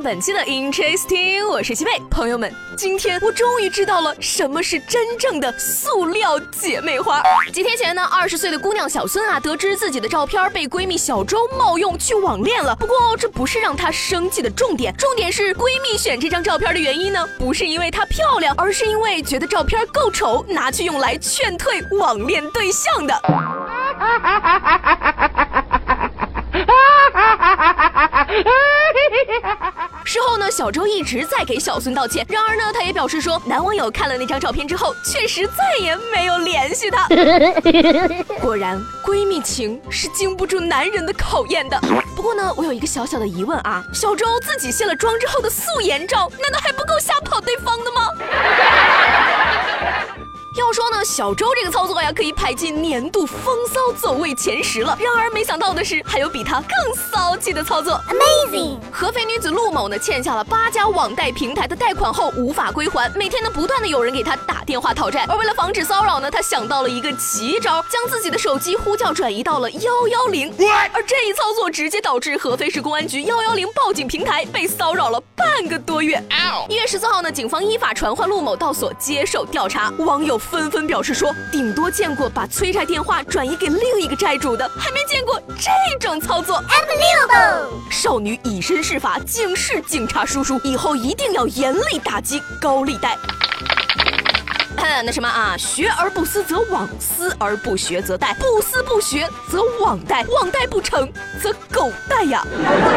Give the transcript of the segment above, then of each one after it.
听本期的 Interesting，我是西贝。朋友们，今天我终于知道了什么是真正的塑料姐妹花。几天前呢，二十岁的姑娘小孙啊，得知自己的照片被闺蜜小周冒用去网恋了。不过这不是让她生气的重点，重点是闺蜜选这张照片的原因呢，不是因为她漂亮，而是因为觉得照片够丑，拿去用来劝退网恋对象的。事后呢，小周一直在给小孙道歉。然而呢，他也表示说，男网友看了那张照片之后，确实再也没有联系他。果然，闺蜜情是经不住男人的考验的。不过呢，我有一个小小的疑问啊，小周自己卸了妆之后的素颜照，难道还不够吓跑对方的吗？要说呢，小周这个操作呀，可以排进年度风骚走位前十了。然而没想到的是，还有比他更骚气的操作。Amazing！合肥女子陆某呢，欠下了八家网贷平台的贷款后无法归还，每天呢不断的有人给她打电话讨债。而为了防止骚扰呢，她想到了一个奇招，将自己的手机呼叫转移到了幺幺零。而这一操作直接导致合肥市公安局幺幺零报警平台被骚扰了半个多月。一月十四号呢，警方依法传唤陆某到所接受调查。网友。纷纷纷表示说，顶多见过把催债电话转移给另一个债主的，还没见过这种操作。Unbelievable！少女以身试法，警示警察叔叔，以后一定要严厉打击高利贷。那什么啊，学而不思则罔，思而不学则殆，不思不学则罔殆，罔殆不成则狗殆呀。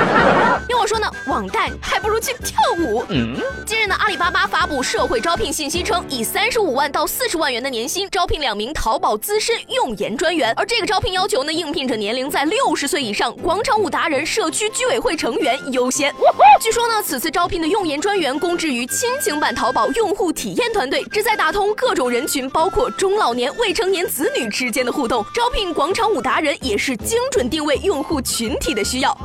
听我说呢，网贷还不如去跳舞。嗯近日呢，阿里巴巴发布社会招聘信息称，以三十五万到四十万元的年薪招聘两名淘宝资深用研专员，而这个招聘要求呢，应聘者年龄在六十岁以上，广场舞达人、社区居委会成员优先。据说呢，此次招聘的用研专员公之于亲情版淘宝用户体验团队，旨在打通。各种人群，包括中老年、未成年子女之间的互动，招聘广场舞达人也是精准定位用户群体的需要。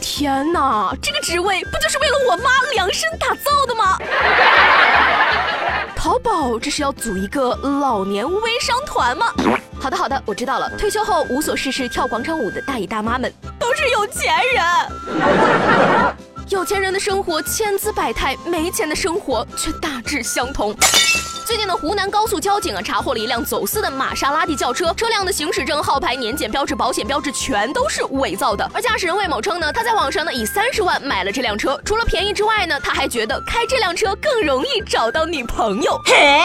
天哪，这个职位不就是为了我妈量身打造的吗？淘宝这是要组一个老年微商团吗？好的好的，我知道了。退休后无所事事跳广场舞的大爷大妈们都是有钱人。有钱人的生活千姿百态，没钱的生活却大致相同。最近的湖南高速交警啊，查获了一辆走私的玛莎拉蒂轿车，车辆的行驶证、号牌、年检标志、保险标志全都是伪造的。而驾驶人魏某称呢，他在网上呢以三十万买了这辆车，除了便宜之外呢，他还觉得开这辆车更容易找到女朋友。嘿，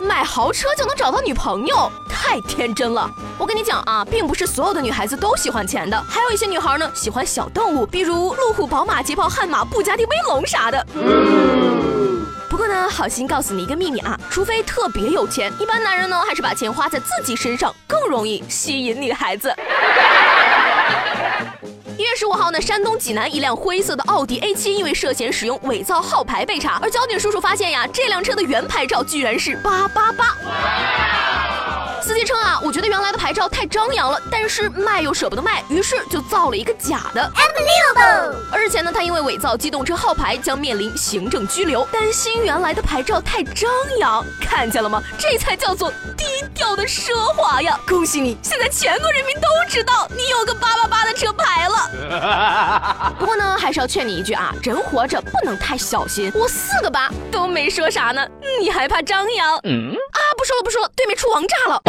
买豪车就能找到女朋友，太天真了。我跟你讲啊，并不是所有的女孩子都喜欢钱的，还有一些女孩呢喜欢小动物，比如路虎、宝马、捷豹、马、布加迪威龙啥的。不过呢，好心告诉你一个秘密啊，除非特别有钱，一般男人呢还是把钱花在自己身上更容易吸引女孩子。一月十五号呢，山东济南一辆灰色的奥迪 A7 因为涉嫌使用伪造号牌被查，而交警叔叔发现呀，这辆车的原牌照居然是八八八。司机称啊，我觉得原来牌照太张扬了，但是卖又舍不得卖，于是就造了一个假的。Unbelievable！而日前呢，他因为伪造机动车号牌将面临行政拘留，担心原来的牌照太张扬。看见了吗？这才叫做低调的奢华呀！恭喜你，现在全国人民都知道你有个八八八的车牌了。不过呢，还是要劝你一句啊，人活着不能太小心。我四个八都没说啥呢，你还怕张扬？嗯啊，不说了不说了，对面出王炸了，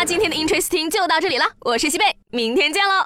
那今天的 Interesting 就到这里了，我是西贝，明天见喽。